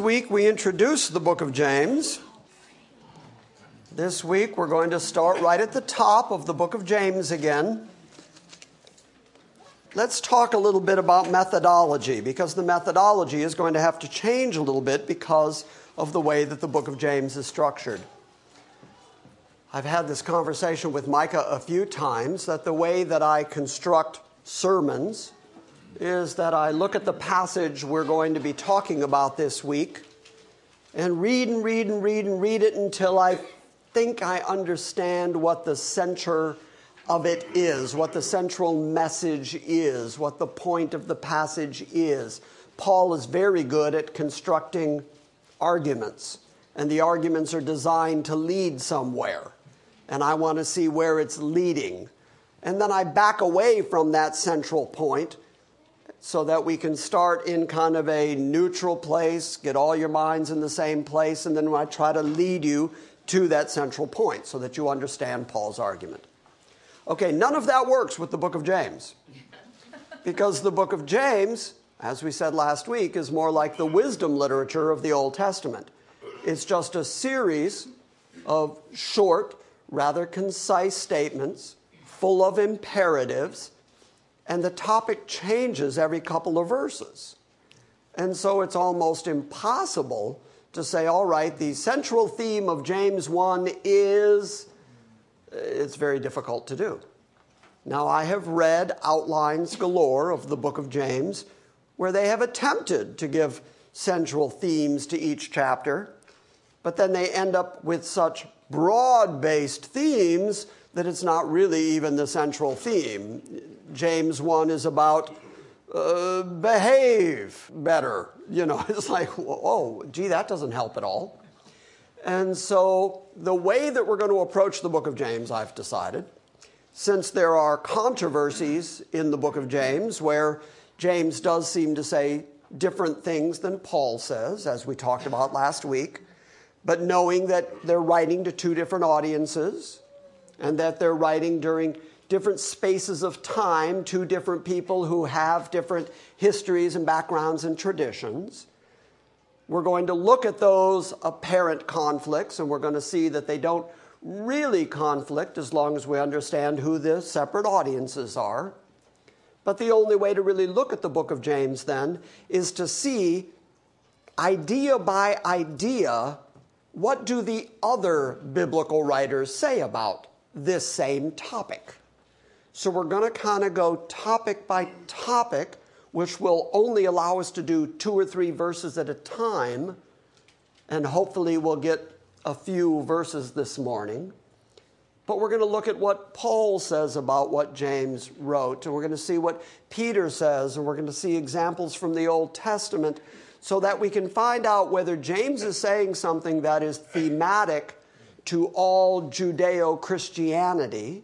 week we introduced the book of James. This week we're going to start right at the top of the book of James again. Let's talk a little bit about methodology because the methodology is going to have to change a little bit because of the way that the book of James is structured. I've had this conversation with Micah a few times that the way that I construct sermons is that I look at the passage we're going to be talking about this week and read and read and read and read it until I think I understand what the center of it is, what the central message is, what the point of the passage is. Paul is very good at constructing arguments, and the arguments are designed to lead somewhere. And I want to see where it's leading. And then I back away from that central point so that we can start in kind of a neutral place, get all your minds in the same place, and then I try to lead you to that central point so that you understand Paul's argument. Okay, none of that works with the book of James. Because the book of James, as we said last week, is more like the wisdom literature of the Old Testament. It's just a series of short, rather concise statements full of imperatives and the topic changes every couple of verses. And so it's almost impossible to say, all right, the central theme of James 1 is, uh, it's very difficult to do. Now, I have read outlines galore of the book of James where they have attempted to give central themes to each chapter, but then they end up with such broad based themes that it's not really even the central theme. James 1 is about uh, behave better. You know, it's like, oh, gee, that doesn't help at all. And so, the way that we're going to approach the book of James, I've decided, since there are controversies in the book of James where James does seem to say different things than Paul says, as we talked about last week, but knowing that they're writing to two different audiences and that they're writing during different spaces of time to different people who have different histories and backgrounds and traditions. We're going to look at those apparent conflicts and we're going to see that they don't really conflict as long as we understand who the separate audiences are. But the only way to really look at the book of James then is to see idea by idea what do the other biblical writers say about this same topic. So we're going to kind of go topic by topic, which will only allow us to do two or three verses at a time. And hopefully we'll get a few verses this morning. But we're going to look at what Paul says about what James wrote, and we're going to see what Peter says, and we're going to see examples from the Old Testament so that we can find out whether James is saying something that is thematic to all Judeo Christianity,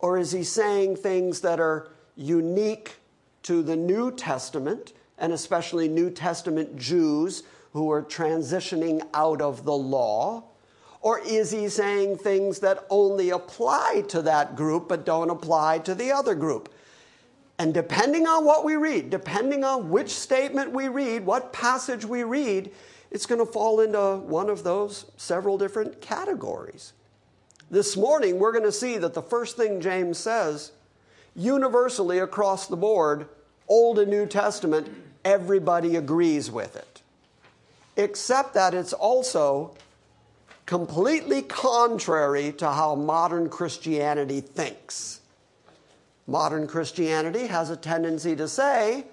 or is he saying things that are unique to the New Testament, and especially New Testament Jews who are transitioning out of the law? Or is he saying things that only apply to that group but don't apply to the other group? And depending on what we read, depending on which statement we read, what passage we read, it's going to fall into one of those several different categories. This morning, we're going to see that the first thing James says, universally across the board, Old and New Testament, everybody agrees with it. Except that it's also completely contrary to how modern Christianity thinks. Modern Christianity has a tendency to say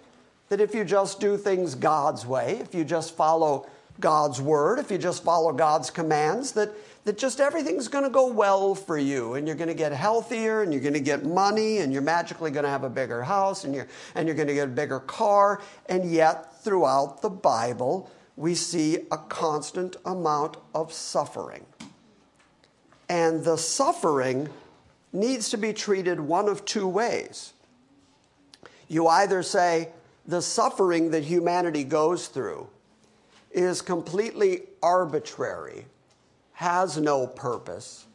that if you just do things God's way, if you just follow God's word, if you just follow God's commands, that, that just everything's going to go well for you and you're going to get healthier and you're going to get money and you're magically going to have a bigger house and you're, and you're going to get a bigger car. And yet, throughout the Bible, we see a constant amount of suffering. And the suffering needs to be treated one of two ways. You either say the suffering that humanity goes through is completely arbitrary, has no purpose,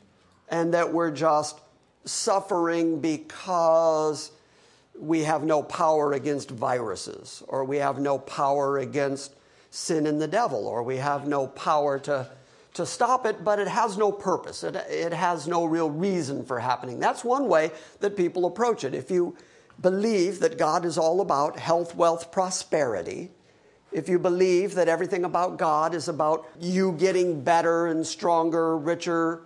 and that we're just suffering because we have no power against viruses, or we have no power against sin and the devil, or we have no power to to stop it, but it has no purpose. It, it has no real reason for happening. That's one way that people approach it. If you believe that God is all about health, wealth, prosperity, if you believe that everything about God is about you getting better and stronger, richer,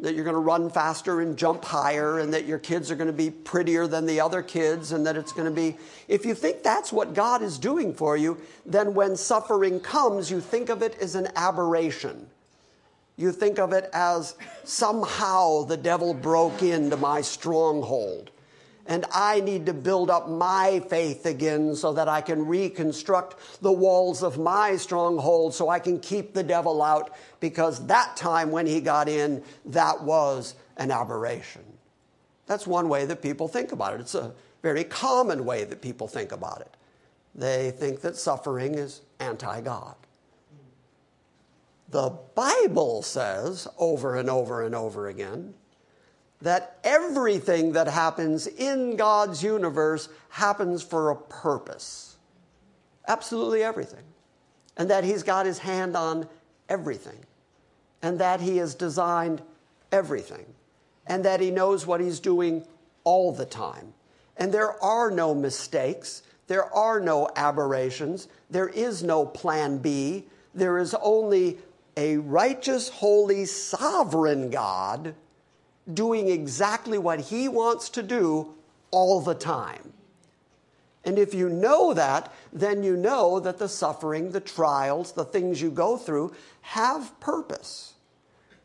that you're going to run faster and jump higher, and that your kids are going to be prettier than the other kids, and that it's going to be. If you think that's what God is doing for you, then when suffering comes, you think of it as an aberration. You think of it as somehow the devil broke into my stronghold. And I need to build up my faith again so that I can reconstruct the walls of my stronghold so I can keep the devil out because that time when he got in, that was an aberration. That's one way that people think about it. It's a very common way that people think about it. They think that suffering is anti God. The Bible says over and over and over again that everything that happens in God's universe happens for a purpose. Absolutely everything. And that He's got His hand on everything. And that He has designed everything. And that He knows what He's doing all the time. And there are no mistakes. There are no aberrations. There is no plan B. There is only a righteous, holy, sovereign God doing exactly what he wants to do all the time. And if you know that, then you know that the suffering, the trials, the things you go through have purpose.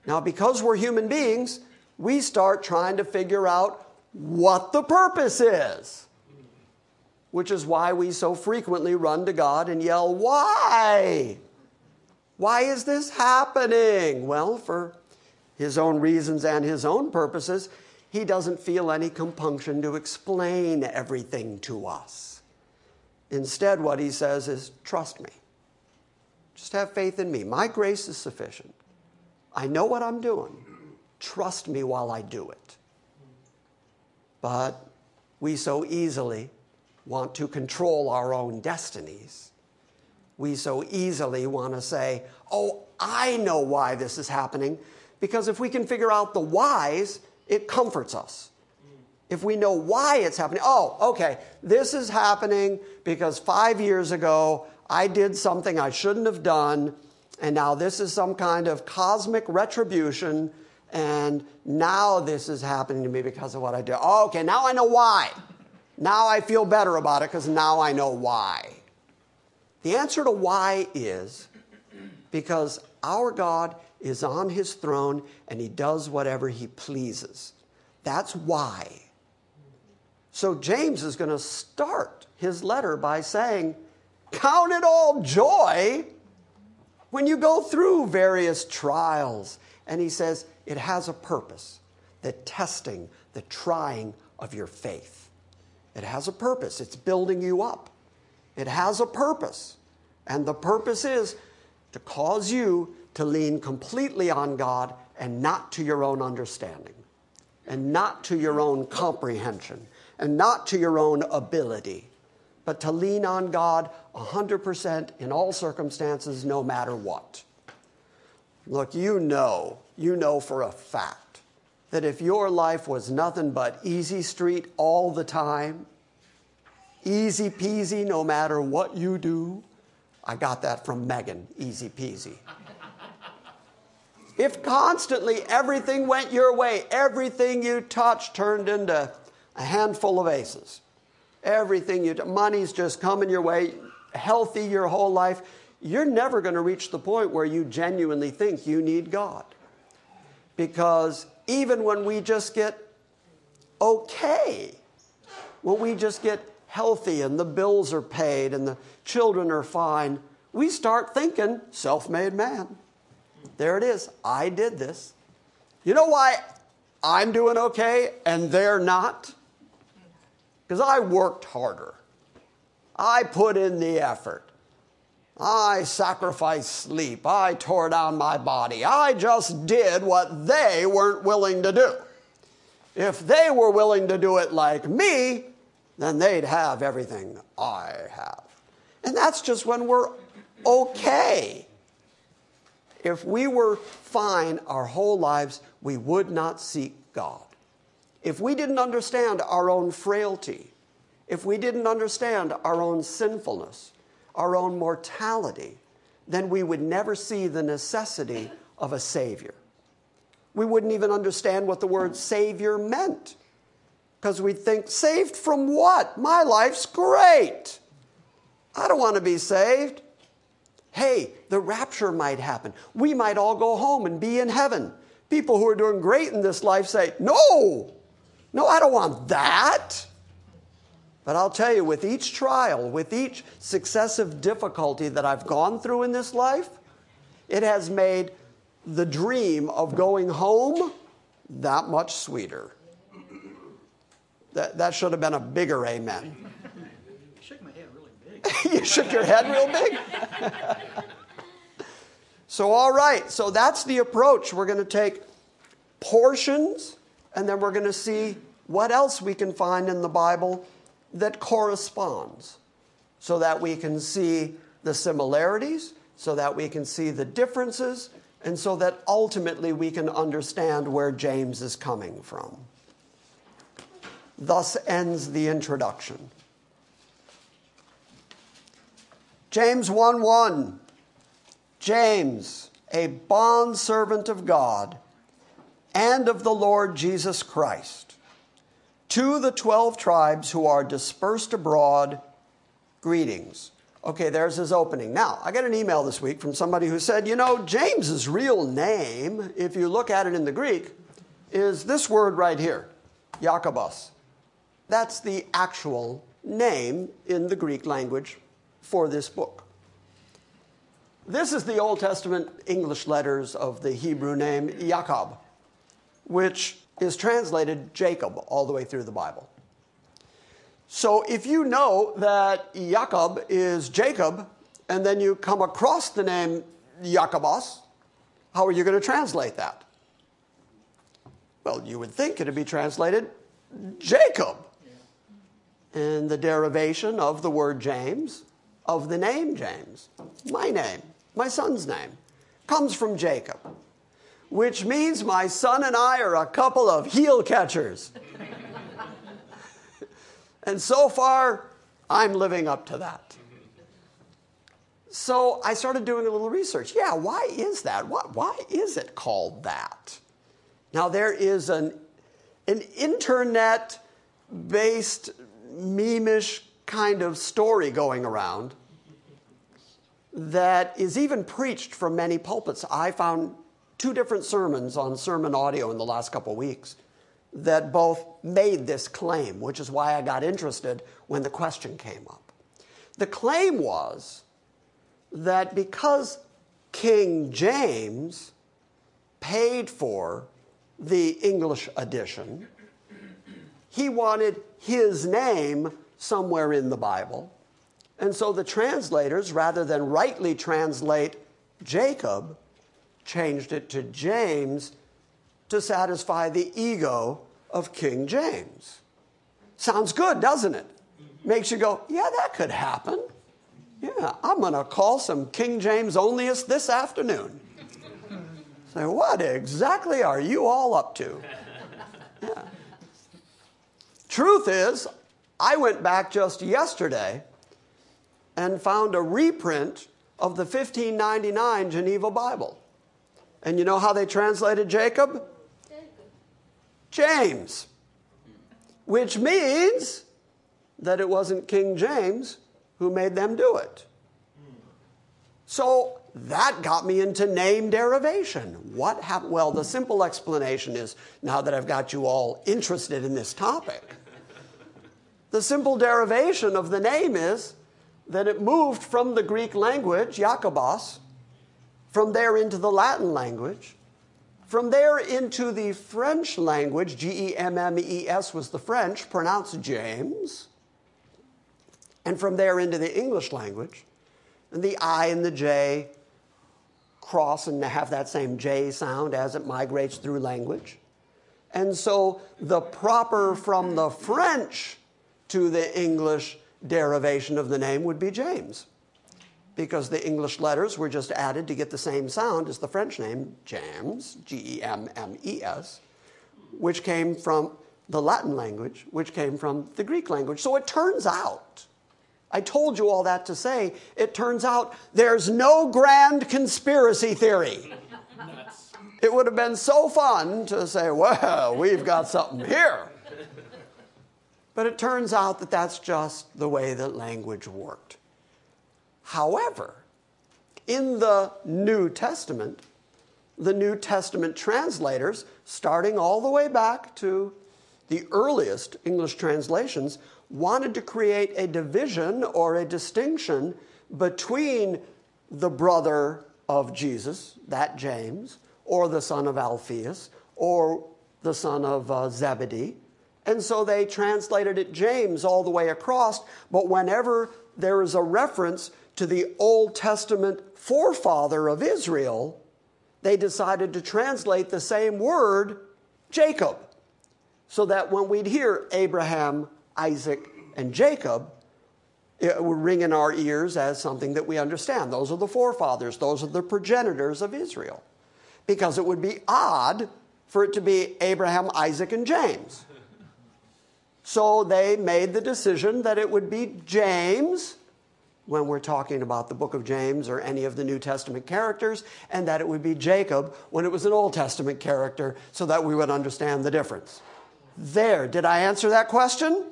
Now, because we're human beings, we start trying to figure out what the purpose is, which is why we so frequently run to God and yell, Why? Why is this happening? Well, for his own reasons and his own purposes, he doesn't feel any compunction to explain everything to us. Instead, what he says is, Trust me. Just have faith in me. My grace is sufficient. I know what I'm doing. Trust me while I do it. But we so easily want to control our own destinies we so easily want to say, oh, I know why this is happening. Because if we can figure out the whys, it comforts us. If we know why it's happening, oh, okay, this is happening because five years ago I did something I shouldn't have done, and now this is some kind of cosmic retribution, and now this is happening to me because of what I did. Oh, okay, now I know why. Now I feel better about it because now I know why. The answer to why is because our God is on his throne and he does whatever he pleases. That's why. So James is going to start his letter by saying, Count it all joy when you go through various trials. And he says, It has a purpose the testing, the trying of your faith. It has a purpose, it's building you up. It has a purpose. And the purpose is to cause you to lean completely on God and not to your own understanding, and not to your own comprehension, and not to your own ability, but to lean on God 100% in all circumstances, no matter what. Look, you know, you know for a fact that if your life was nothing but easy street all the time, easy peasy no matter what you do, I got that from Megan, easy peasy. If constantly everything went your way, everything you touched turned into a handful of aces. Everything you money's just coming your way, healthy your whole life, you're never going to reach the point where you genuinely think you need God. Because even when we just get okay, when we just get healthy and the bills are paid and the children are fine, we start thinking self made man. There it is. I did this. You know why I'm doing okay and they're not? Because I worked harder. I put in the effort. I sacrificed sleep. I tore down my body. I just did what they weren't willing to do. If they were willing to do it like me, then they'd have everything I have. And that's just when we're okay. If we were fine our whole lives, we would not seek God. If we didn't understand our own frailty, if we didn't understand our own sinfulness, our own mortality, then we would never see the necessity of a Savior. We wouldn't even understand what the word Savior meant because we'd think, saved from what? My life's great. I don't want to be saved. Hey, the rapture might happen. We might all go home and be in heaven. People who are doing great in this life say, No, no, I don't want that. But I'll tell you, with each trial, with each successive difficulty that I've gone through in this life, it has made the dream of going home that much sweeter. That, that should have been a bigger amen. shook my head really big. you shook your head real big? so, all right, so that's the approach. We're going to take portions and then we're going to see what else we can find in the Bible that corresponds so that we can see the similarities, so that we can see the differences, and so that ultimately we can understand where James is coming from. Thus ends the introduction. James 1 1. James, a bondservant of God and of the Lord Jesus Christ, to the 12 tribes who are dispersed abroad, greetings. Okay, there's his opening. Now, I got an email this week from somebody who said, you know, James's real name, if you look at it in the Greek, is this word right here, Jacobus. That's the actual name in the Greek language for this book. This is the Old Testament English letters of the Hebrew name Jacob, which is translated Jacob all the way through the Bible. So if you know that Jacob is Jacob, and then you come across the name Jacobos, how are you going to translate that? Well, you would think it'd be translated Jacob. And the derivation of the word James, of the name James, my name, my son's name, comes from Jacob, which means my son and I are a couple of heel catchers. and so far, I'm living up to that. So I started doing a little research. Yeah, why is that? Why, why is it called that? Now, there is an, an internet based memeish kind of story going around that is even preached from many pulpits. I found two different sermons on SermonAudio in the last couple weeks that both made this claim, which is why I got interested when the question came up. The claim was that because King James paid for the English edition, he wanted his name somewhere in the Bible. And so the translators, rather than rightly translate Jacob, changed it to James to satisfy the ego of King James. Sounds good, doesn't it? Makes you go, yeah, that could happen. Yeah, I'm going to call some King James onlyists this afternoon. Say, what exactly are you all up to? Yeah. Truth is, I went back just yesterday and found a reprint of the 1599 Geneva Bible. And you know how they translated Jacob? James. Which means that it wasn't King James who made them do it. So that got me into name derivation. What happened? Well, the simple explanation is now that I've got you all interested in this topic, the simple derivation of the name is that it moved from the Greek language, Jacobos, from there into the Latin language, from there into the French language, G E M M E S was the French, pronounced James, and from there into the English language, and the I and the J cross and have that same J sound as it migrates through language. And so the proper from the French to the English derivation of the name would be James. Because the English letters were just added to get the same sound as the French name, James, G E M M E S, which came from the Latin language, which came from the Greek language. So it turns out I told you all that to say, it turns out there's no grand conspiracy theory. It would have been so fun to say, well, we've got something here. But it turns out that that's just the way that language worked. However, in the New Testament, the New Testament translators, starting all the way back to the earliest English translations, wanted to create a division or a distinction between the brother of Jesus, that James, or the son of Alphaeus, or the son of uh, Zebedee. And so they translated it James all the way across, but whenever there is a reference to the Old Testament forefather of Israel, they decided to translate the same word, Jacob, so that when we'd hear Abraham, Isaac, and Jacob, it would ring in our ears as something that we understand. Those are the forefathers, those are the progenitors of Israel. Because it would be odd for it to be Abraham, Isaac, and James. So they made the decision that it would be James when we're talking about the book of James or any of the New Testament characters, and that it would be Jacob when it was an Old Testament character so that we would understand the difference. There, did I answer that question?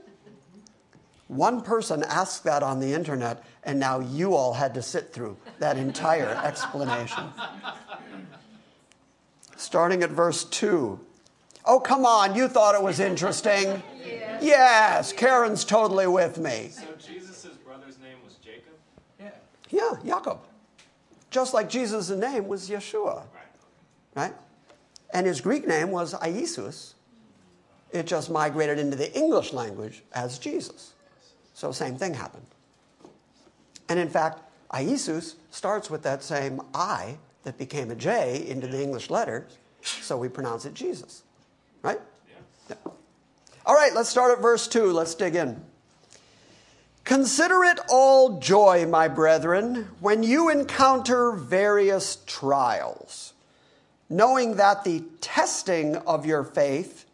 One person asked that on the internet, and now you all had to sit through that entire explanation. Starting at verse 2. Oh, come on, you thought it was interesting. Yes, yes Karen's totally with me. So Jesus' brother's name was Jacob? Yeah. Yeah, Jacob. Just like Jesus' name was Yeshua. Right. Right? And his Greek name was Iesus. It just migrated into the English language as Jesus. So, same thing happened. And in fact, Iesus starts with that same I that became a J into the English letters, so we pronounce it Jesus. Right? Yeah. Yeah. All right, let's start at verse 2. Let's dig in. Consider it all joy, my brethren, when you encounter various trials, knowing that the testing of your faith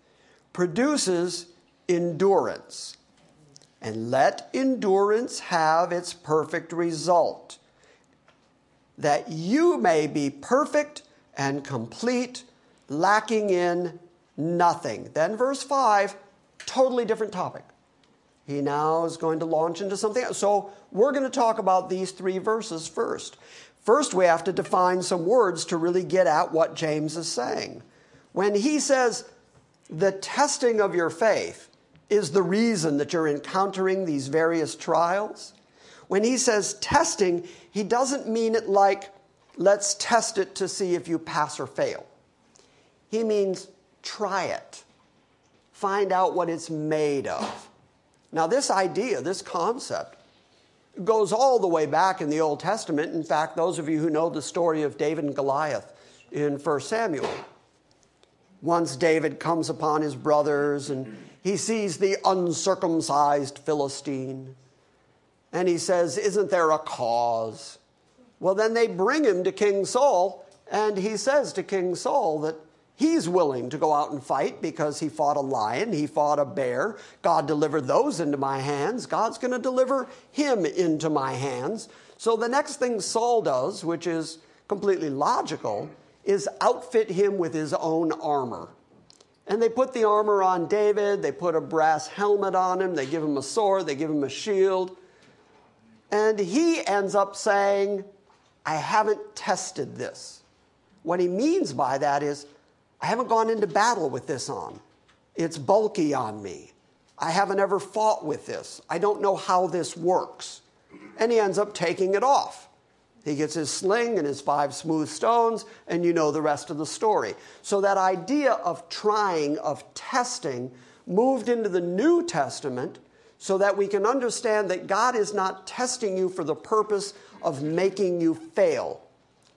produces endurance. And let endurance have its perfect result, that you may be perfect and complete, lacking in nothing. Then, verse 5, totally different topic. He now is going to launch into something else. So, we're going to talk about these three verses first. First, we have to define some words to really get at what James is saying. When he says, the testing of your faith, is the reason that you're encountering these various trials. When he says testing, he doesn't mean it like, let's test it to see if you pass or fail. He means try it, find out what it's made of. Now, this idea, this concept, goes all the way back in the Old Testament. In fact, those of you who know the story of David and Goliath in 1 Samuel, once David comes upon his brothers and he sees the uncircumcised Philistine and he says, Isn't there a cause? Well, then they bring him to King Saul, and he says to King Saul that he's willing to go out and fight because he fought a lion, he fought a bear. God delivered those into my hands. God's going to deliver him into my hands. So the next thing Saul does, which is completely logical, is outfit him with his own armor. And they put the armor on David, they put a brass helmet on him, they give him a sword, they give him a shield. And he ends up saying, I haven't tested this. What he means by that is, I haven't gone into battle with this on. It's bulky on me. I haven't ever fought with this. I don't know how this works. And he ends up taking it off. He gets his sling and his five smooth stones, and you know the rest of the story. So, that idea of trying, of testing, moved into the New Testament so that we can understand that God is not testing you for the purpose of making you fail.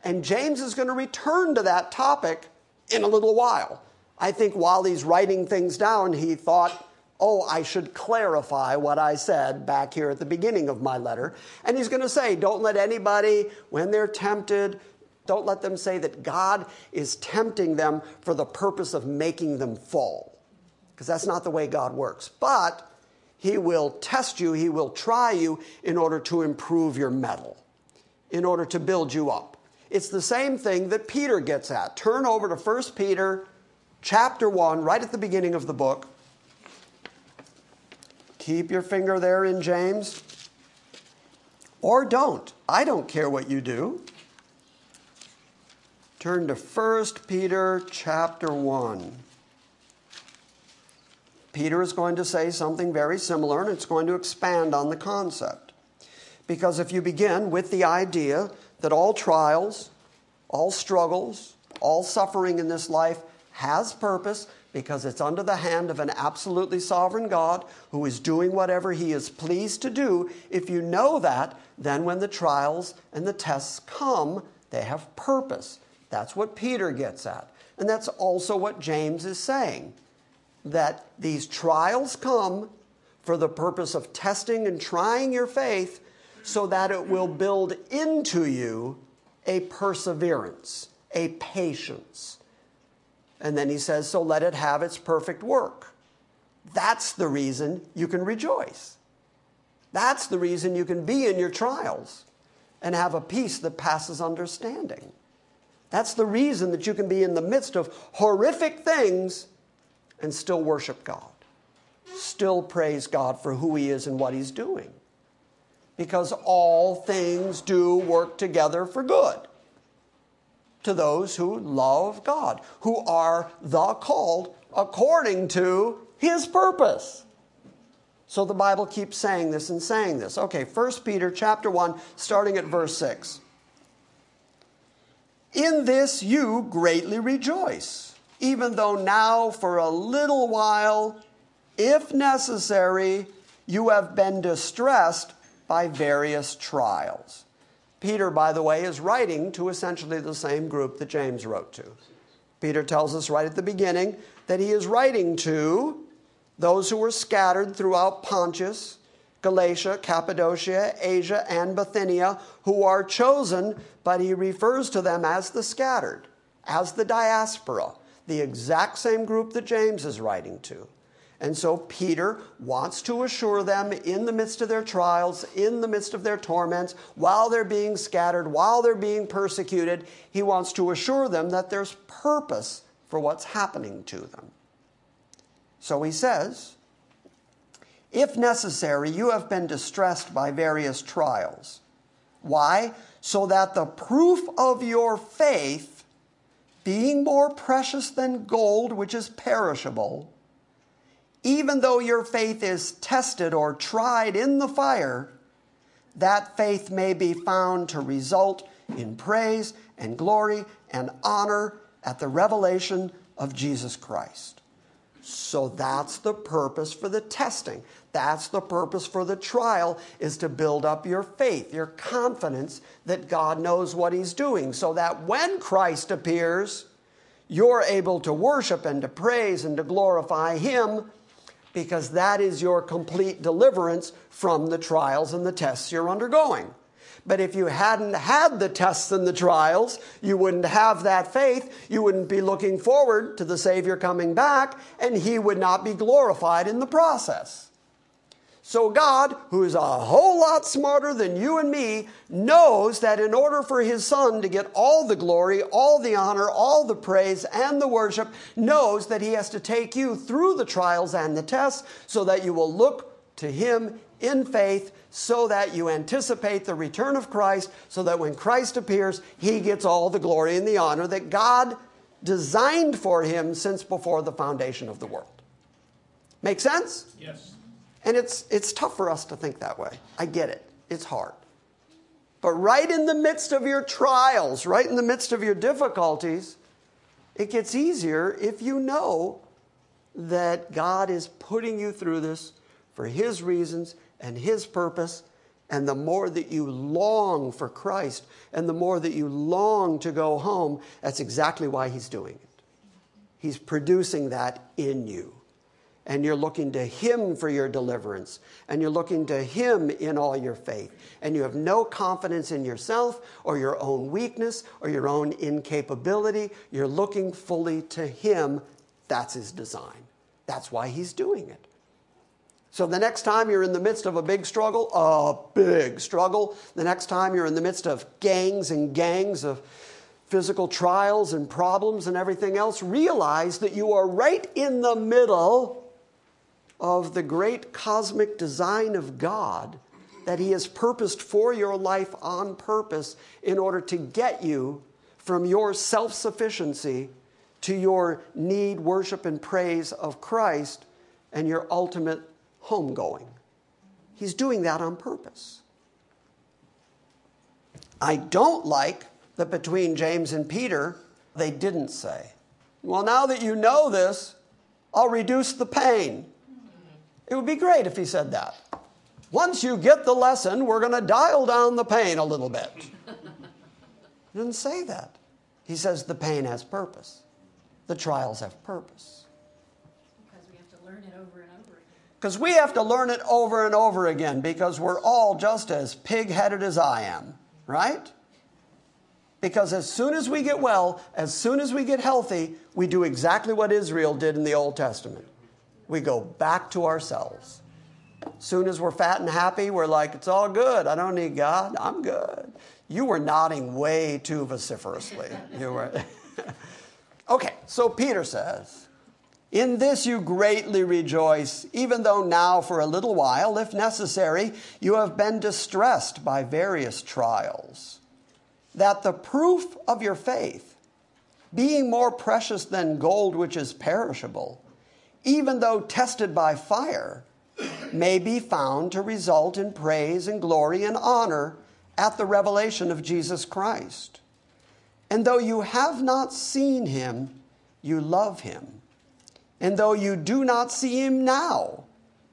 And James is going to return to that topic in a little while. I think while he's writing things down, he thought, oh, I should clarify what I said back here at the beginning of my letter. And he's going to say, don't let anybody, when they're tempted, don't let them say that God is tempting them for the purpose of making them fall. Because that's not the way God works. But he will test you, he will try you in order to improve your metal, in order to build you up. It's the same thing that Peter gets at. Turn over to 1 Peter chapter 1, right at the beginning of the book. Keep your finger there in James. Or don't. I don't care what you do. Turn to 1 Peter chapter 1. Peter is going to say something very similar, and it's going to expand on the concept. Because if you begin with the idea that all trials, all struggles, all suffering in this life has purpose because it's under the hand of an absolutely sovereign God who is doing whatever he is pleased to do. If you know that, then when the trials and the tests come, they have purpose. That's what Peter gets at. And that's also what James is saying that these trials come for the purpose of testing and trying your faith so that it will build into you a perseverance, a patience. And then he says, So let it have its perfect work. That's the reason you can rejoice. That's the reason you can be in your trials and have a peace that passes understanding. That's the reason that you can be in the midst of horrific things and still worship God, still praise God for who He is and what He's doing because all things do work together for good to those who love God, who are the called according to his purpose. So the Bible keeps saying this and saying this. Okay, 1 Peter chapter 1 starting at verse 6. In this you greatly rejoice, even though now for a little while, if necessary, you have been distressed by various trials. Peter, by the way, is writing to essentially the same group that James wrote to. Peter tells us right at the beginning that he is writing to those who were scattered throughout Pontus, Galatia, Cappadocia, Asia, and Bithynia, who are chosen, but he refers to them as the scattered, as the diaspora, the exact same group that James is writing to. And so Peter wants to assure them in the midst of their trials, in the midst of their torments, while they're being scattered, while they're being persecuted, he wants to assure them that there's purpose for what's happening to them. So he says, if necessary, you have been distressed by various trials. Why? So that the proof of your faith, being more precious than gold, which is perishable, even though your faith is tested or tried in the fire, that faith may be found to result in praise and glory and honor at the revelation of Jesus Christ. So that's the purpose for the testing. That's the purpose for the trial is to build up your faith, your confidence that God knows what he's doing so that when Christ appears, you're able to worship and to praise and to glorify him because that is your complete deliverance from the trials and the tests you're undergoing. But if you hadn't had the tests and the trials, you wouldn't have that faith. You wouldn't be looking forward to the Savior coming back, and He would not be glorified in the process. So, God, who is a whole lot smarter than you and me, knows that in order for His Son to get all the glory, all the honor, all the praise, and the worship, knows that He has to take you through the trials and the tests so that you will look to Him in faith, so that you anticipate the return of Christ, so that when Christ appears, He gets all the glory and the honor that God designed for Him since before the foundation of the world. Make sense? Yes. And it's, it's tough for us to think that way. I get it. It's hard. But right in the midst of your trials, right in the midst of your difficulties, it gets easier if you know that God is putting you through this for His reasons and His purpose. And the more that you long for Christ and the more that you long to go home, that's exactly why He's doing it. He's producing that in you and you're looking to Him for your deliverance, and you're looking to Him in all your faith, and you have no confidence in yourself or your own weakness or your own incapability, you're looking fully to Him. That's His design. That's why He's doing it. So the next time you're in the midst of a big struggle, a big struggle, the next time you're in the midst of gangs and gangs of physical trials and problems and everything else, realize that you are right in the middle of the great cosmic design of God that He has purposed for your life on purpose in order to get you from your self sufficiency to your need, worship, and praise of Christ and your ultimate homegoing. He's doing that on purpose. I don't like that between James and Peter, they didn't say, Well, now that you know this, I'll reduce the pain. It would be great if he said that. Once you get the lesson, we're going to dial down the pain a little bit. He didn't say that. He says the pain has purpose, the trials have purpose. Because we have to learn it over and over again. Because we have to learn it over and over again because we're all just as pig headed as I am, right? Because as soon as we get well, as soon as we get healthy, we do exactly what Israel did in the Old Testament we go back to ourselves. Soon as we're fat and happy, we're like, it's all good. I don't need God. I'm good. You were nodding way too vociferously. You were. okay, so Peter says, In this you greatly rejoice, even though now for a little while, if necessary, you have been distressed by various trials, that the proof of your faith, being more precious than gold which is perishable, even though tested by fire, may be found to result in praise and glory and honor at the revelation of Jesus Christ. And though you have not seen him, you love him. And though you do not see him now,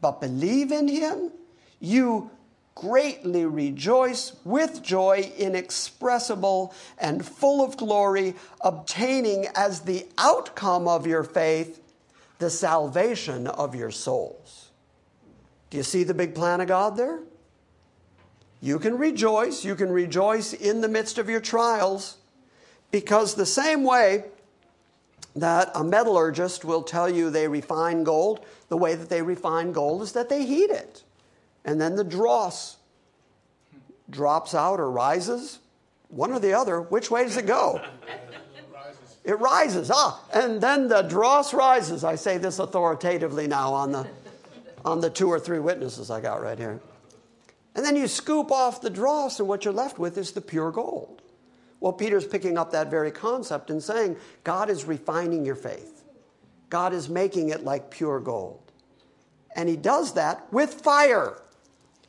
but believe in him, you greatly rejoice with joy inexpressible and full of glory, obtaining as the outcome of your faith the salvation of your souls. Do you see the big plan of God there? You can rejoice. You can rejoice in the midst of your trials because the same way that a metallurgist will tell you they refine gold, the way that they refine gold is that they heat it. And then the dross drops out or rises. One or the other. Which way does it go? It rises. Ah, and then the dross rises. I say this authoritatively now on the, on the two or three witnesses I got right here. And then you scoop off the dross, and what you're left with is the pure gold. Well, Peter's picking up that very concept and saying, God is refining your faith. God is making it like pure gold. And he does that with fire.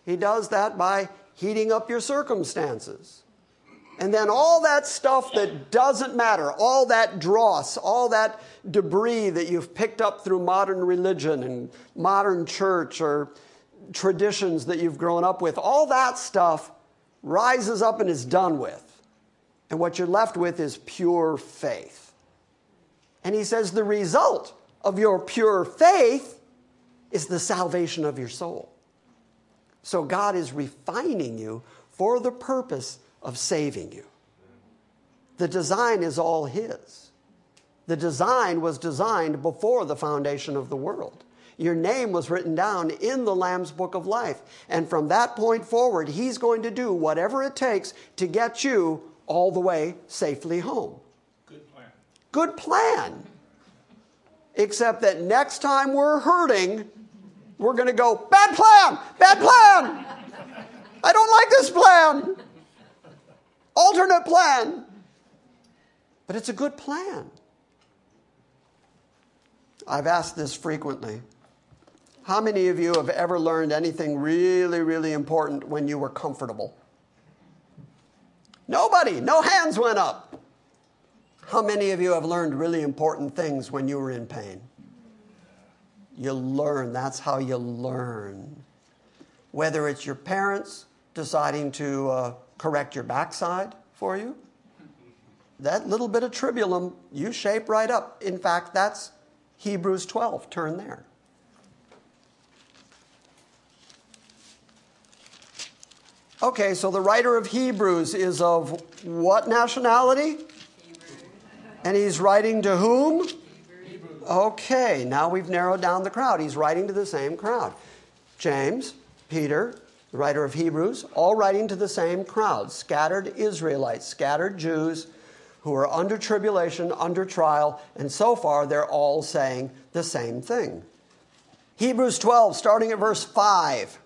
He does that by heating up your circumstances. And then all that stuff that doesn't matter, all that dross, all that debris that you've picked up through modern religion and modern church or traditions that you've grown up with, all that stuff rises up and is done with. And what you're left with is pure faith. And he says the result of your pure faith is the salvation of your soul. So God is refining you for the purpose of saving you. The design is all His. The design was designed before the foundation of the world. Your name was written down in the Lamb's book of life. And from that point forward, He's going to do whatever it takes to get you all the way safely home. Good plan. Good plan. Except that next time we're hurting, we're going to go, bad plan, bad plan. I don't like this plan. Alternate plan. But it's a good plan. I've asked this frequently. How many of you have ever learned anything really, really important when you were comfortable? Nobody. No hands went up. How many of you have learned really important things when you were in pain? You learn. That's how you learn. Whether it's your parents deciding to uh, correct your backside for you, that little bit of tribulum you shape right up. In fact, that's Hebrews 12. Turn there. Okay, so the writer of Hebrews is of what nationality? And he's writing to whom? Okay, now we've narrowed down the crowd. He's writing to the same crowd. James, Peter, the writer of Hebrews, all writing to the same crowd scattered Israelites, scattered Jews who are under tribulation, under trial, and so far they're all saying the same thing. Hebrews 12, starting at verse 5.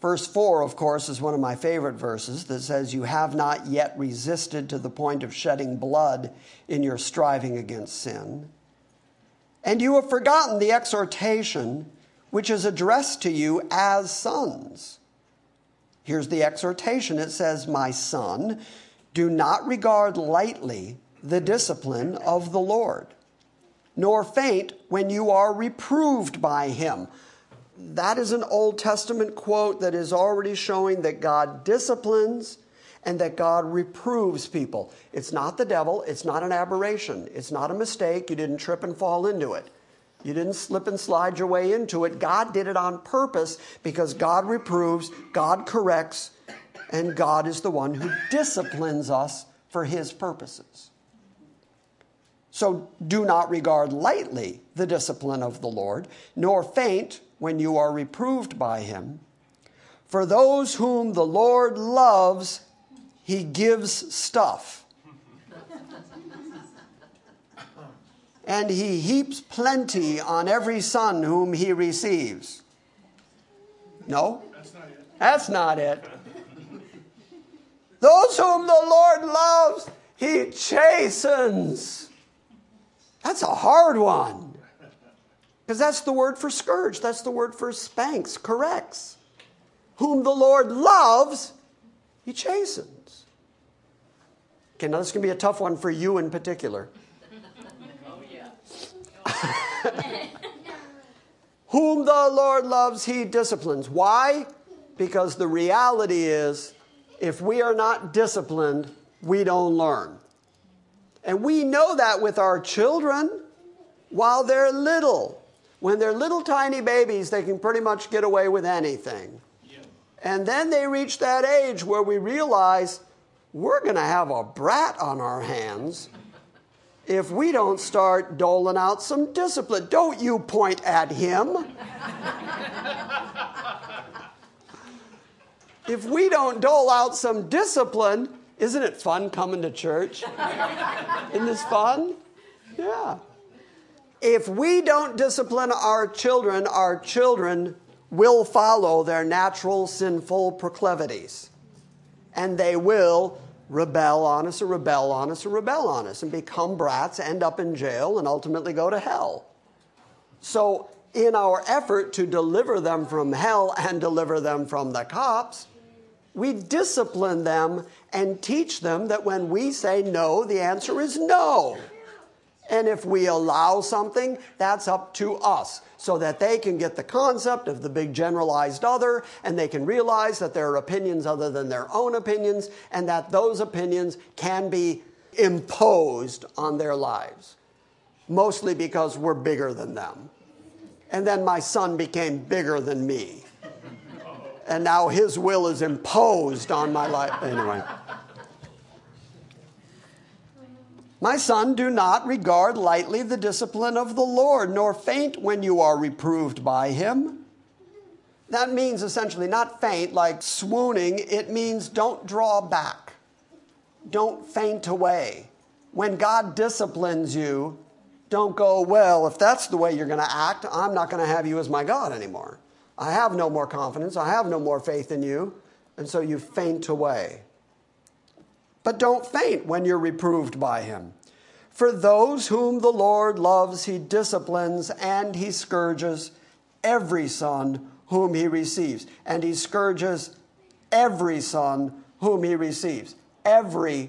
Verse 4, of course, is one of my favorite verses that says, You have not yet resisted to the point of shedding blood in your striving against sin. And you have forgotten the exhortation which is addressed to you as sons. Here's the exhortation it says, My son, do not regard lightly the discipline of the Lord, nor faint when you are reproved by him that is an Old Testament quote that is already showing that God disciplines and that God reproves people. It's not the devil, it's not an aberration, it's not a mistake. You didn't trip and fall into it. You didn't slip and slide your way into it. God did it on purpose because God reproves, God corrects, and God is the one who disciplines us for his purposes. So do not regard lightly the discipline of the Lord, nor faint when you are reproved by him. For those whom the Lord loves, he gives stuff. And he heaps plenty on every son whom he receives. No? That's not it. That's not it. Those whom the Lord loves, he chastens. That's a hard one. Because that's the word for scourge, that's the word for spanks, corrects. Whom the Lord loves, he chastens. Okay, now this is going to be a tough one for you in particular. Whom the Lord loves, he disciplines. Why? Because the reality is, if we are not disciplined, we don't learn. And we know that with our children while they're little. When they're little tiny babies, they can pretty much get away with anything. And then they reach that age where we realize we're going to have a brat on our hands if we don't start doling out some discipline. Don't you point at him. if we don't dole out some discipline, isn't it fun coming to church? Isn't this fun? Yeah. If we don't discipline our children, our children will follow their natural sinful proclivities. And they will rebel on us or rebel on us or rebel on us and become brats, end up in jail, and ultimately go to hell. So, in our effort to deliver them from hell and deliver them from the cops, we discipline them and teach them that when we say no, the answer is no. And if we allow something, that's up to us so that they can get the concept of the big generalized other and they can realize that there are opinions other than their own opinions and that those opinions can be imposed on their lives, mostly because we're bigger than them. And then my son became bigger than me. And now his will is imposed on my life. Anyway. My son, do not regard lightly the discipline of the Lord, nor faint when you are reproved by him. That means essentially not faint like swooning, it means don't draw back, don't faint away. When God disciplines you, don't go, well, if that's the way you're going to act, I'm not going to have you as my God anymore. I have no more confidence, I have no more faith in you, and so you faint away. But don't faint when you're reproved by him. For those whom the Lord loves, he disciplines and he scourges every son whom he receives. And he scourges every son whom he receives. Every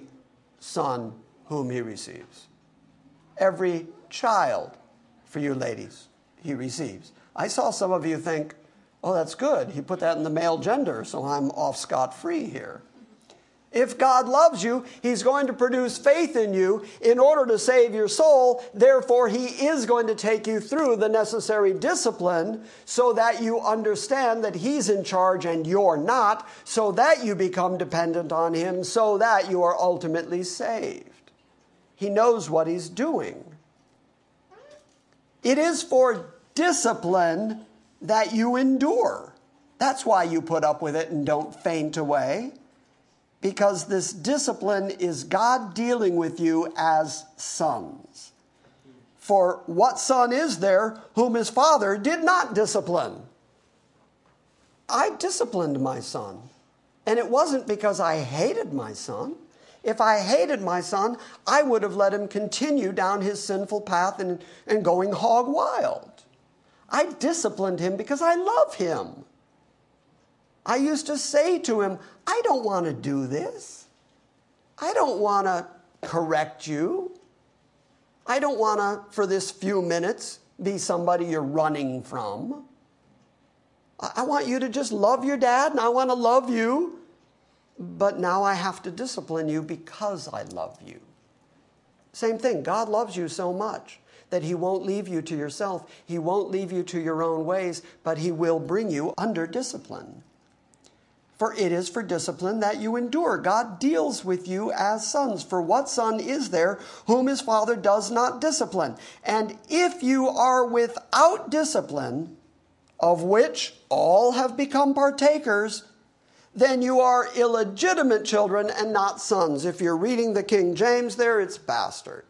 son whom he receives. Every child, for you ladies, he receives. I saw some of you think, oh, that's good. He put that in the male gender, so I'm off scot free here. If God loves you, He's going to produce faith in you in order to save your soul. Therefore, He is going to take you through the necessary discipline so that you understand that He's in charge and you're not, so that you become dependent on Him, so that you are ultimately saved. He knows what He's doing. It is for discipline that you endure. That's why you put up with it and don't faint away because this discipline is God dealing with you as sons. For what son is there whom his father did not discipline? I disciplined my son. And it wasn't because I hated my son. If I hated my son, I would have let him continue down his sinful path and, and going hog wild. I disciplined him because I love him. I used to say to him, I don't want to do this. I don't want to correct you. I don't want to, for this few minutes, be somebody you're running from. I want you to just love your dad and I want to love you, but now I have to discipline you because I love you. Same thing, God loves you so much that He won't leave you to yourself. He won't leave you to your own ways, but He will bring you under discipline for it is for discipline that you endure. God deals with you as sons. For what son is there whom his father does not discipline? And if you are without discipline, of which all have become partakers, then you are illegitimate children and not sons. If you're reading the King James there, it's bastard.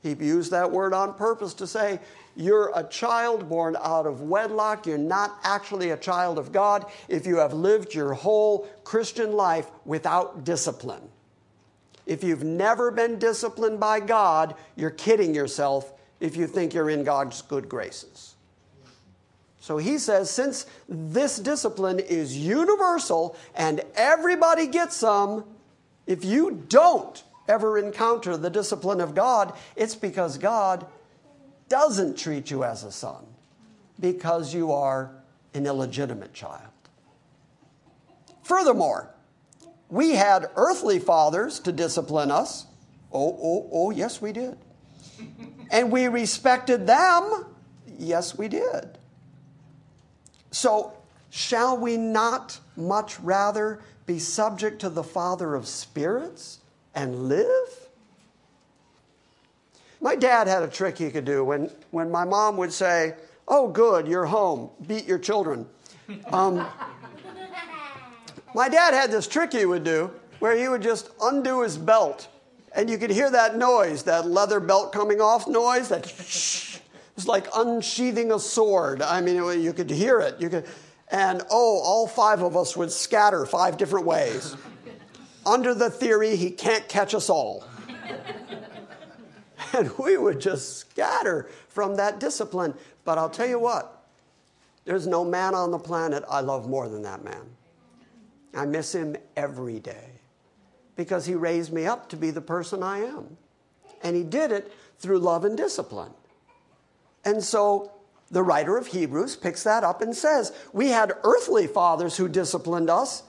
He used that word on purpose to say you're a child born out of wedlock. You're not actually a child of God if you have lived your whole Christian life without discipline. If you've never been disciplined by God, you're kidding yourself if you think you're in God's good graces. So he says, since this discipline is universal and everybody gets some, if you don't ever encounter the discipline of God, it's because God doesn't treat you as a son because you are an illegitimate child. Furthermore, we had earthly fathers to discipline us. Oh, oh, oh, yes, we did. and we respected them. Yes, we did. So, shall we not much rather be subject to the Father of spirits and live? My dad had a trick he could do when, when my mom would say, Oh, good, you're home, beat your children. Um, my dad had this trick he would do where he would just undo his belt, and you could hear that noise, that leather belt coming off noise, that shh. was like unsheathing a sword. I mean, it, you could hear it. You could, and oh, all five of us would scatter five different ways. Under the theory, he can't catch us all. And we would just scatter from that discipline. But I'll tell you what, there's no man on the planet I love more than that man. I miss him every day because he raised me up to be the person I am. And he did it through love and discipline. And so the writer of Hebrews picks that up and says, We had earthly fathers who disciplined us,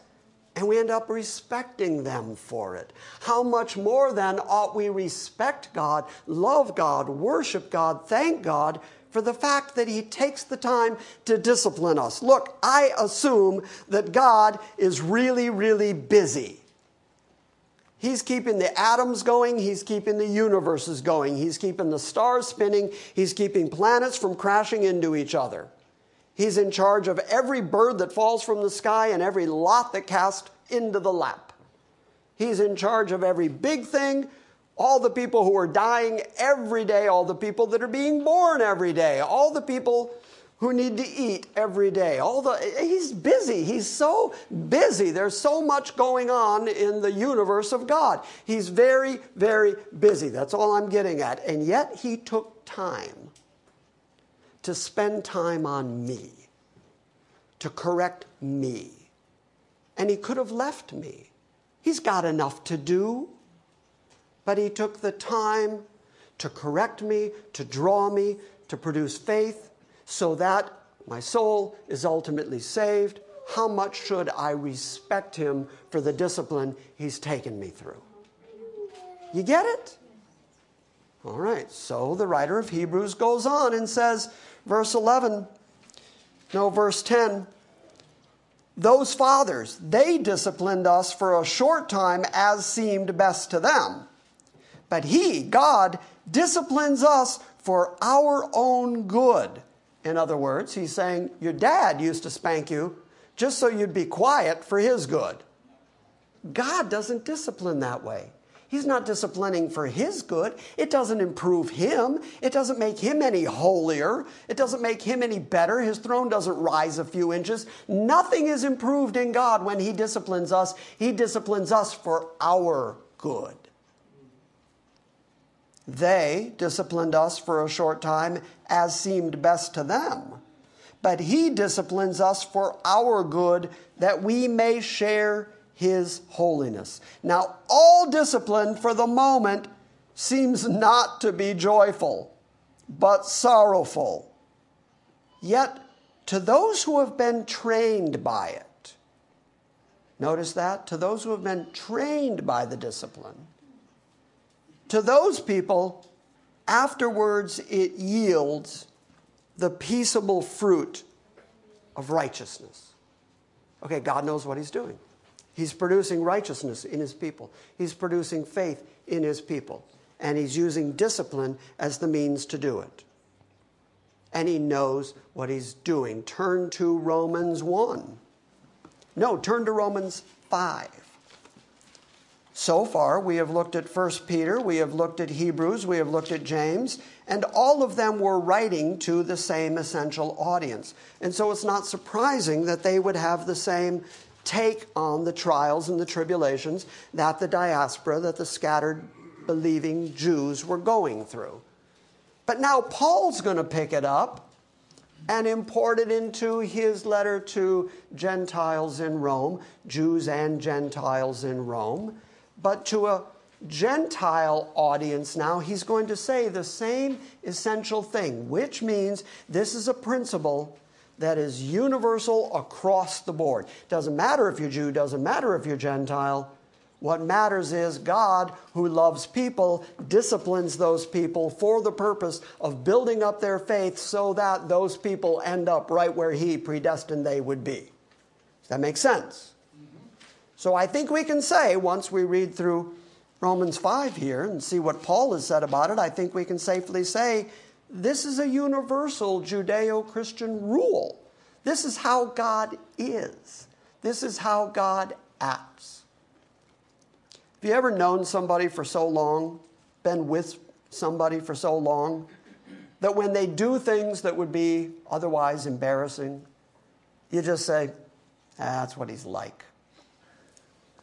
and we end up respecting them for it. How much more then ought we respect God, love God, worship God, thank God for the fact that He takes the time to discipline us? Look, I assume that God is really, really busy. He's keeping the atoms going. He's keeping the universes going. He's keeping the stars spinning. He's keeping planets from crashing into each other. He's in charge of every bird that falls from the sky and every lot that casts into the lap. He's in charge of every big thing, all the people who are dying every day, all the people that are being born every day, all the people who need to eat every day. All the he's busy. He's so busy. There's so much going on in the universe of God. He's very very busy. That's all I'm getting at. And yet he took time to spend time on me. To correct me. And he could have left me. He's got enough to do. But he took the time to correct me, to draw me, to produce faith so that my soul is ultimately saved, how much should I respect him for the discipline he's taken me through? You get it? All right, so the writer of Hebrews goes on and says, verse 11, no, verse 10, those fathers, they disciplined us for a short time as seemed best to them. But he, God, disciplines us for our own good in other words, he's saying, Your dad used to spank you just so you'd be quiet for his good. God doesn't discipline that way. He's not disciplining for his good. It doesn't improve him. It doesn't make him any holier. It doesn't make him any better. His throne doesn't rise a few inches. Nothing is improved in God when he disciplines us. He disciplines us for our good. They disciplined us for a short time as seemed best to them. But He disciplines us for our good that we may share His holiness. Now, all discipline for the moment seems not to be joyful, but sorrowful. Yet, to those who have been trained by it, notice that? To those who have been trained by the discipline, to those people, afterwards it yields the peaceable fruit of righteousness. Okay, God knows what He's doing. He's producing righteousness in His people, He's producing faith in His people, and He's using discipline as the means to do it. And He knows what He's doing. Turn to Romans 1. No, turn to Romans 5. So far, we have looked at 1 Peter, we have looked at Hebrews, we have looked at James, and all of them were writing to the same essential audience. And so it's not surprising that they would have the same take on the trials and the tribulations that the diaspora, that the scattered believing Jews were going through. But now Paul's going to pick it up and import it into his letter to Gentiles in Rome, Jews and Gentiles in Rome. But to a Gentile audience now, he's going to say the same essential thing, which means this is a principle that is universal across the board. Doesn't matter if you're Jew, doesn't matter if you're Gentile. What matters is God, who loves people, disciplines those people for the purpose of building up their faith so that those people end up right where He predestined they would be. Does that make sense? So I think we can say, once we read through Romans 5 here and see what Paul has said about it, I think we can safely say this is a universal Judeo Christian rule. This is how God is, this is how God acts. Have you ever known somebody for so long, been with somebody for so long, that when they do things that would be otherwise embarrassing, you just say, ah, that's what he's like.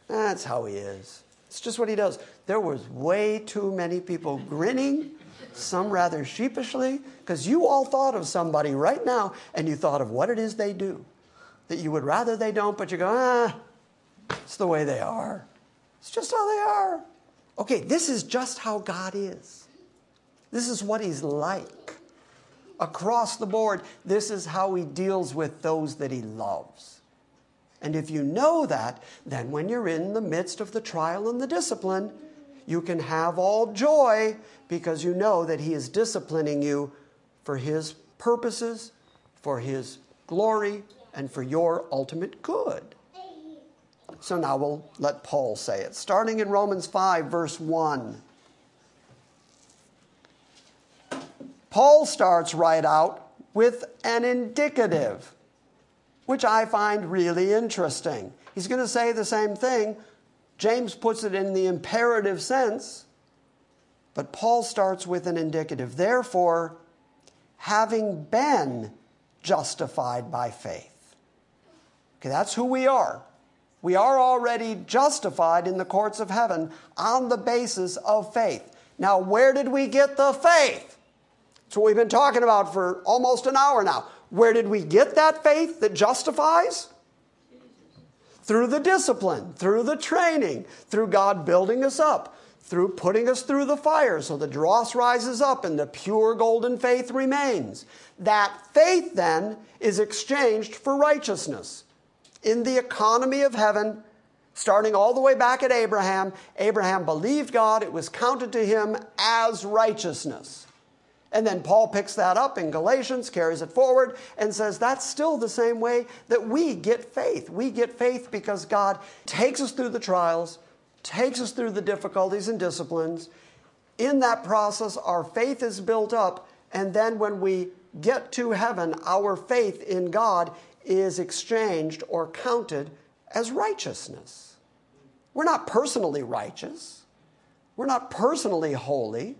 That's how he is. It's just what he does. There was way too many people grinning, some rather sheepishly, because you all thought of somebody right now and you thought of what it is they do. That you would rather they don't, but you go, ah, it's the way they are. It's just how they are. Okay, this is just how God is. This is what he's like. Across the board, this is how he deals with those that he loves. And if you know that, then when you're in the midst of the trial and the discipline, you can have all joy because you know that He is disciplining you for His purposes, for His glory, and for your ultimate good. So now we'll let Paul say it. Starting in Romans 5, verse 1. Paul starts right out with an indicative, which I find really interesting. He's going to say the same thing. James puts it in the imperative sense, but Paul starts with an indicative. Therefore, having been justified by faith. Okay, that's who we are. We are already justified in the courts of heaven on the basis of faith. Now, where did we get the faith? That's what we've been talking about for almost an hour now. Where did we get that faith that justifies? Through the discipline, through the training, through God building us up, through putting us through the fire so the dross rises up and the pure golden faith remains. That faith then is exchanged for righteousness in the economy of heaven, starting all the way back at Abraham. Abraham believed God, it was counted to him as righteousness. And then Paul picks that up in Galatians, carries it forward, and says that's still the same way that we get faith. We get faith because God takes us through the trials, takes us through the difficulties and disciplines. In that process, our faith is built up, and then when we get to heaven, our faith in God is exchanged or counted as righteousness. We're not personally righteous, we're not personally holy,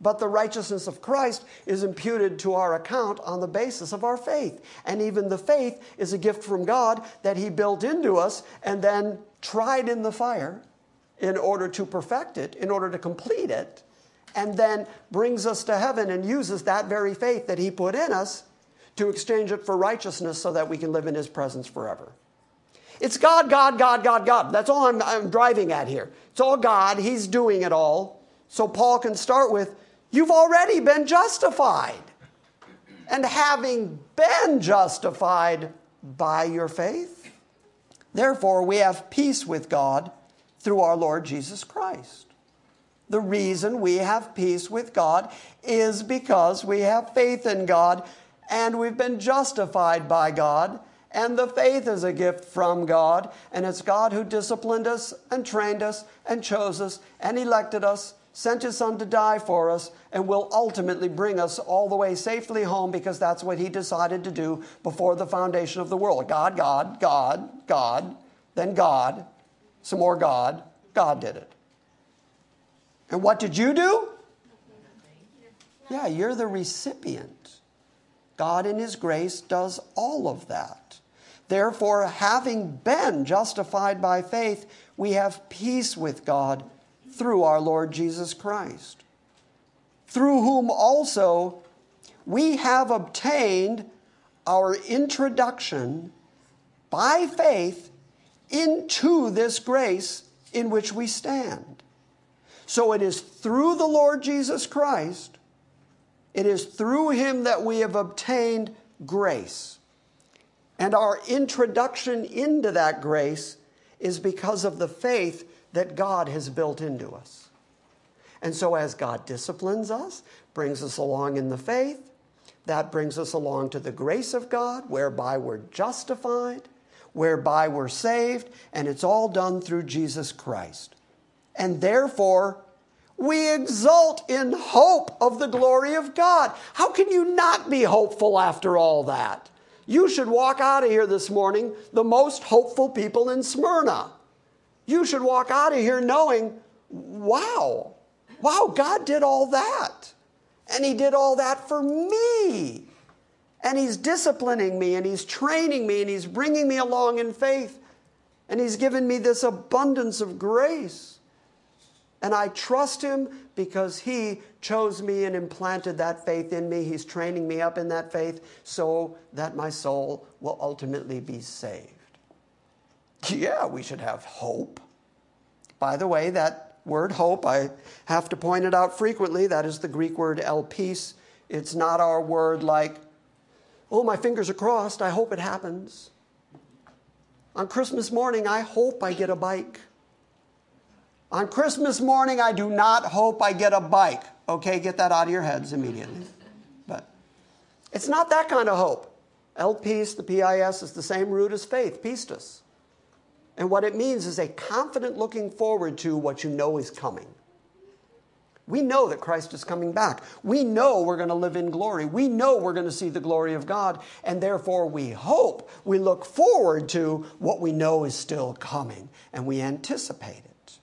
but the righteousness of Christ is imputed to our account on the basis of our faith. And even the faith is a gift from God that He built into us and then tried in the fire in order to perfect it, in order to complete it, and then brings us to heaven and uses that very faith that He put in us to exchange it for righteousness so that we can live in His presence forever. It's God, God, God, God, God. That's all I'm, I'm driving at here. It's all God. He's doing it all. So Paul can start with, You've already been justified. And having been justified by your faith, therefore we have peace with God through our Lord Jesus Christ. The reason we have peace with God is because we have faith in God and we've been justified by God. And the faith is a gift from God. And it's God who disciplined us and trained us and chose us and elected us, sent his son to die for us, and will ultimately bring us all the way safely home because that's what he decided to do before the foundation of the world. God, God, God, God, then God, some more God. God did it. And what did you do? Yeah, you're the recipient. God, in His grace, does all of that. Therefore, having been justified by faith, we have peace with God through our Lord Jesus Christ, through whom also we have obtained our introduction by faith into this grace in which we stand. So it is through the Lord Jesus Christ it is through him that we have obtained grace. And our introduction into that grace is because of the faith that God has built into us. And so, as God disciplines us, brings us along in the faith, that brings us along to the grace of God, whereby we're justified, whereby we're saved, and it's all done through Jesus Christ. And therefore, we exult in hope of the glory of God. How can you not be hopeful after all that? You should walk out of here this morning the most hopeful people in Smyrna. You should walk out of here knowing, wow, wow, God did all that. And He did all that for me. And He's disciplining me, and He's training me, and He's bringing me along in faith, and He's given me this abundance of grace. And I trust him because he chose me and implanted that faith in me. He's training me up in that faith so that my soul will ultimately be saved. Yeah, we should have hope. By the way, that word hope, I have to point it out frequently. That is the Greek word elpis. It's not our word like, oh, my fingers are crossed. I hope it happens. On Christmas morning, I hope I get a bike. On Christmas morning, I do not hope I get a bike. Okay, get that out of your heads immediately. But it's not that kind of hope. Elpis, the P-I-S, is the same root as faith, pistis. And what it means is a confident looking forward to what you know is coming. We know that Christ is coming back. We know we're going to live in glory. We know we're going to see the glory of God. And therefore, we hope, we look forward to what we know is still coming, and we anticipate it.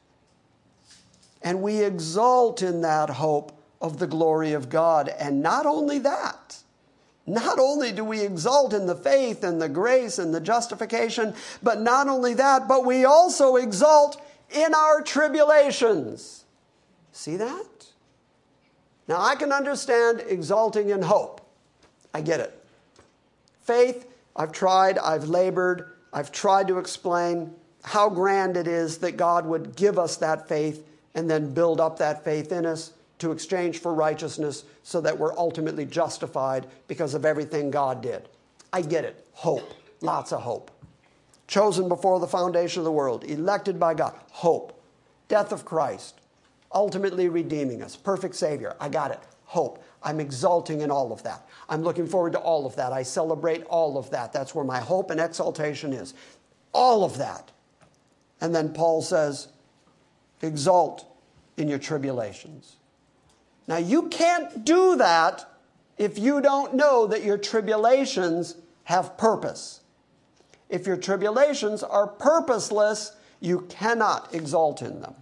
And we exult in that hope of the glory of God. And not only that, not only do we exult in the faith and the grace and the justification, but not only that, but we also exult in our tribulations. See that? Now, I can understand exulting in hope. I get it. Faith, I've tried, I've labored, I've tried to explain how grand it is that God would give us that faith and then build up that faith in us to exchange for righteousness so that we're ultimately justified because of everything God did. I get it. Hope. Lots of hope. Chosen before the foundation of the world, elected by God. Hope. Death of Christ ultimately redeeming us. Perfect Savior. I got it. Hope. I'm exulting in all of that. I'm looking forward to all of that. I celebrate all of that. That's where my hope and exaltation is. All of that. And then Paul says, exult in your tribulations. Now, you can't do that if you don't know that your tribulations have purpose. If your tribulations are purposeless, you cannot exult in them.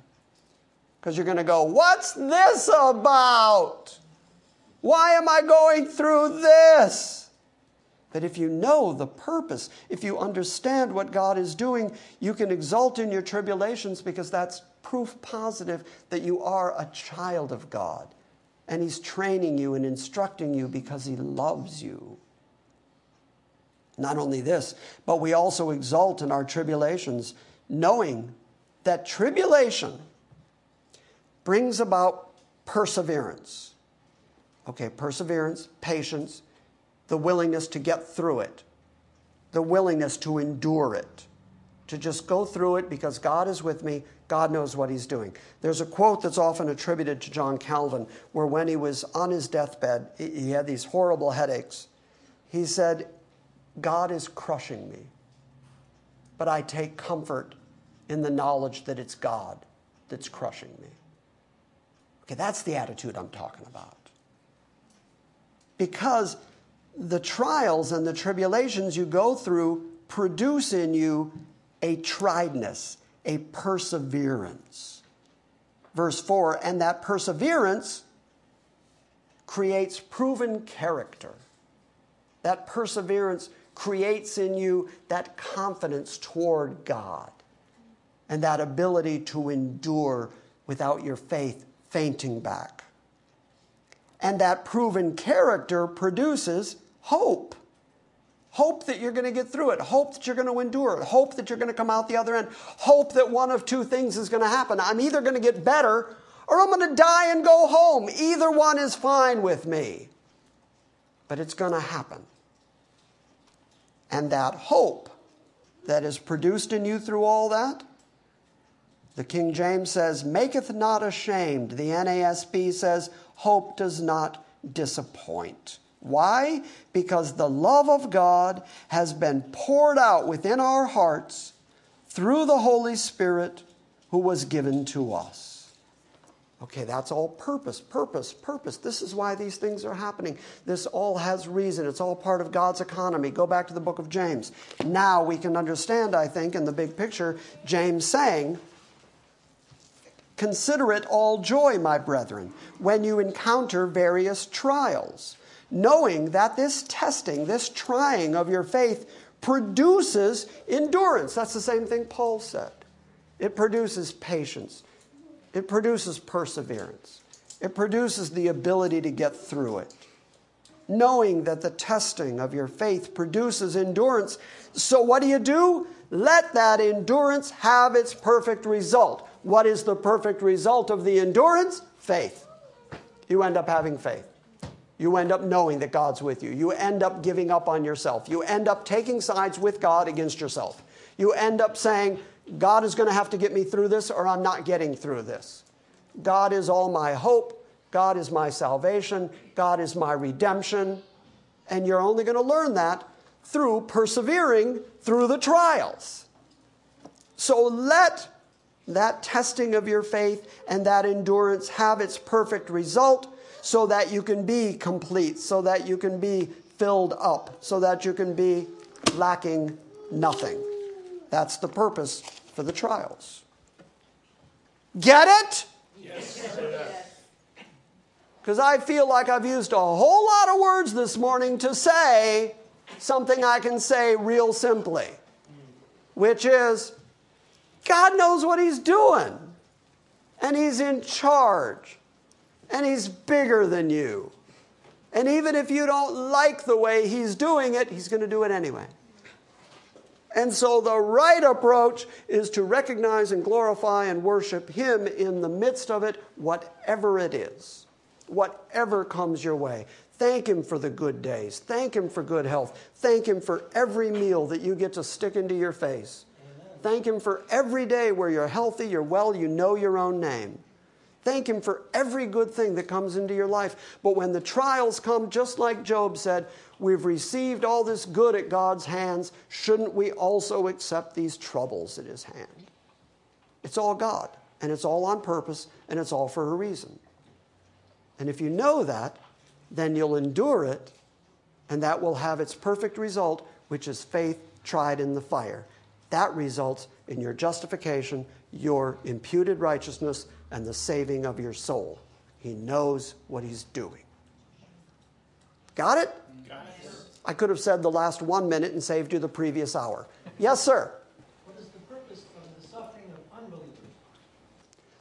Because you're going to go, What's this about? Why am I going through this? But if you know the purpose, if you understand what God is doing, you can exult in your tribulations because that's proof positive that you are a child of God. And He's training you and instructing you because He loves you. Not only this, but we also exult in our tribulations, knowing that tribulation brings about perseverance. Okay, perseverance, patience, the willingness to get through it, the willingness to endure it, to just go through it because God is with me, God knows what He's doing. There's a quote that's often attributed to John Calvin where when he was on his deathbed, he had these horrible headaches. He said, God is crushing me, but I take comfort in the knowledge that it's God that's crushing me. Okay, that's the attitude I'm talking about. Because the trials and the tribulations you go through produce in you a triedness, a perseverance. Verse 4 and that perseverance creates proven character. That perseverance creates in you that confidence toward God and that ability to endure without your faith fainting back. And that proven character produces hope. Hope that you're going to get through it. Hope that you're going to endure it. Hope that you're going to come out the other end. Hope that one of two things is going to happen. I'm either going to get better or I'm going to die and go home. Either one is fine with me. But it's going to happen. And that hope that is produced in you through all that the King James says, maketh not ashamed. The NASB says, hope does not disappoint. Why? Because the love of God has been poured out within our hearts through the Holy Spirit who was given to us. Okay, that's all purpose, purpose, purpose. This is why these things are happening. This all has reason. It's all part of God's economy. Go back to the book of James. Now we can understand, I think, in the big picture, James saying, Consider it all joy, my brethren, when you encounter various trials, knowing that this testing, this trying of your faith produces endurance. That's the same thing Paul said. It produces patience, it produces perseverance, it produces the ability to get through it. Knowing that the testing of your faith produces endurance. So, what do you do? Let that endurance have its perfect result what is the perfect result of the endurance? Faith. You end up having faith. You end up knowing that God's with you. You end up giving up on yourself. You end up taking sides with God against yourself. You end up saying, God is going to have to get me through this, or I'm not getting through this. God is all my hope. God is my salvation. God is my redemption. And you're only going to learn that through persevering through the trials. So let that testing of your faith and that endurance have its perfect result so that you can be complete, so that you can be filled up, so that you can be lacking nothing. That's the purpose for the trials. Get it? Yes. Because I feel like I've used a whole lot of words this morning to say something I can say real simply, which is God knows what He's doing, and He's in charge, and He's bigger than you. And even if you don't like the way He's doing it, He's going to do it anyway. And so the right approach is to recognize and glorify and worship Him in the midst of it, whatever it is, whatever comes your way. Thank Him for the good days. Thank Him for good health. Thank Him for every meal that you get to stick into your face. Amen. Thank Him for every day where you're healthy, you're well, you know your own name. Thank Him for every good thing that comes into your life. But when the trials come, just like Job said, We've received all this good at God's hands. Shouldn't we also accept these troubles at His hand? It's all God, and it's all on purpose, and it's all for a reason. And if you know that, then you'll endure it, and that will have its perfect result, which is faith tried in the fire. That results in your justification, your imputed righteousness, and the saving of your soul. He knows what He's doing. Got it? I could have said the last one minute and saved you the previous hour. Yes, sir. What is the purpose of the suffering of unbelievers?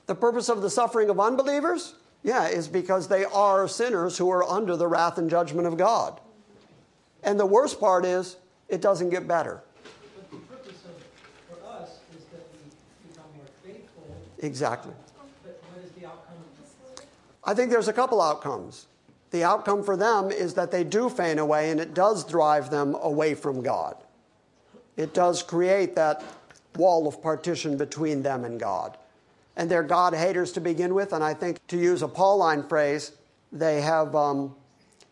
The purpose of the suffering of unbelievers? Yeah, is because they are sinners who are under the wrath and judgment of God. And the worst part is, it doesn't get better. But the purpose of, for us is that we become more faithful. Exactly. But what is the outcome? I think there's a couple outcomes the outcome for them is that they do faint away and it does drive them away from God. It does create that wall of partition between them and God. And they're God haters to begin with, and I think to use a Pauline phrase, they have um,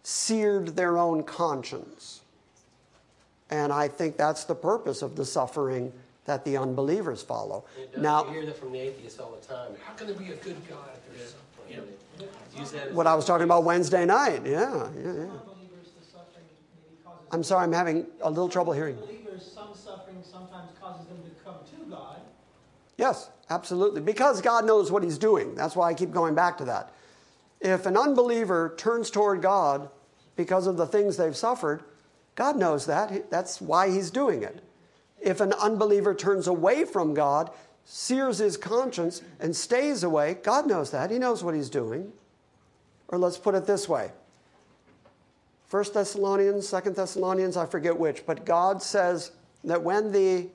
seared their own conscience. And I think that's the purpose of the suffering that the unbelievers follow. Now, you hear that from the atheists all the time. How can there be a good God if there's suffering? What I was talking about Wednesday night. Yeah, yeah, yeah. I'm sorry, I'm having a little trouble hearing. Believers, some suffering sometimes causes them to come to God. Yes, absolutely. Because God knows what He's doing. That's why I keep going back to that. If an unbeliever turns toward God because of the things they've suffered, God knows that. That's why He's doing it. If an unbeliever turns away from God, sears his conscience, and stays away, God knows that. He knows what He's doing. Or let's put it this way First Thessalonians, Second Thessalonians, I forget which, but God says that when the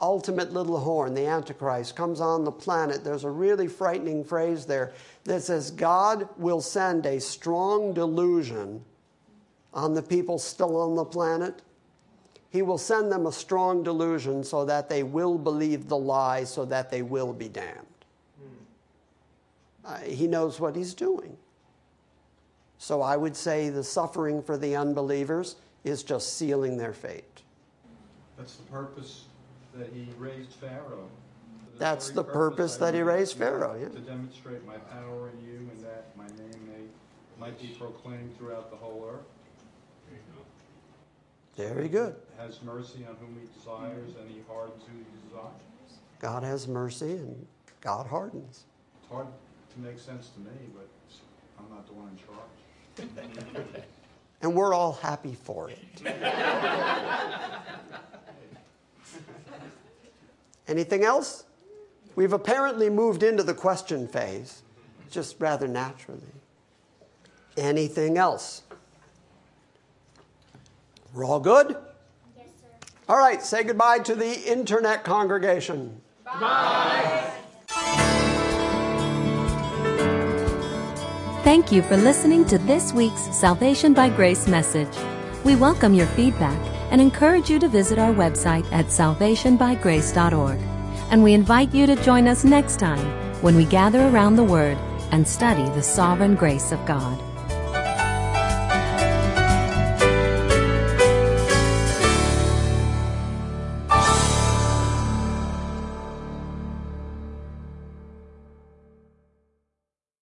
ultimate little horn, the Antichrist, comes on the planet, there's a really frightening phrase there that says, God will send a strong delusion on the people still on the planet. He will send them a strong delusion so that they will believe the lie, so that they will be damned. Uh, he knows what he's doing. So I would say the suffering for the unbelievers is just sealing their fate. That's the purpose that he raised Pharaoh. That's the purpose, purpose that he raised Pharaoh, yeah. To demonstrate my power in you and that my name may, might be proclaimed throughout the whole earth. Very good. Has mercy on whom he desires and he hardens who he desires. God has mercy and God hardens. It's hard to make sense to me, but I'm not the one in charge. and we're all happy for it. Anything else? We've apparently moved into the question phase, just rather naturally. Anything else? We're all good? Yes, sir. All right, say goodbye to the internet congregation. Bye. Bye. Thank you for listening to this week's Salvation by Grace message. We welcome your feedback and encourage you to visit our website at salvationbygrace.org. And we invite you to join us next time when we gather around the Word and study the sovereign grace of God.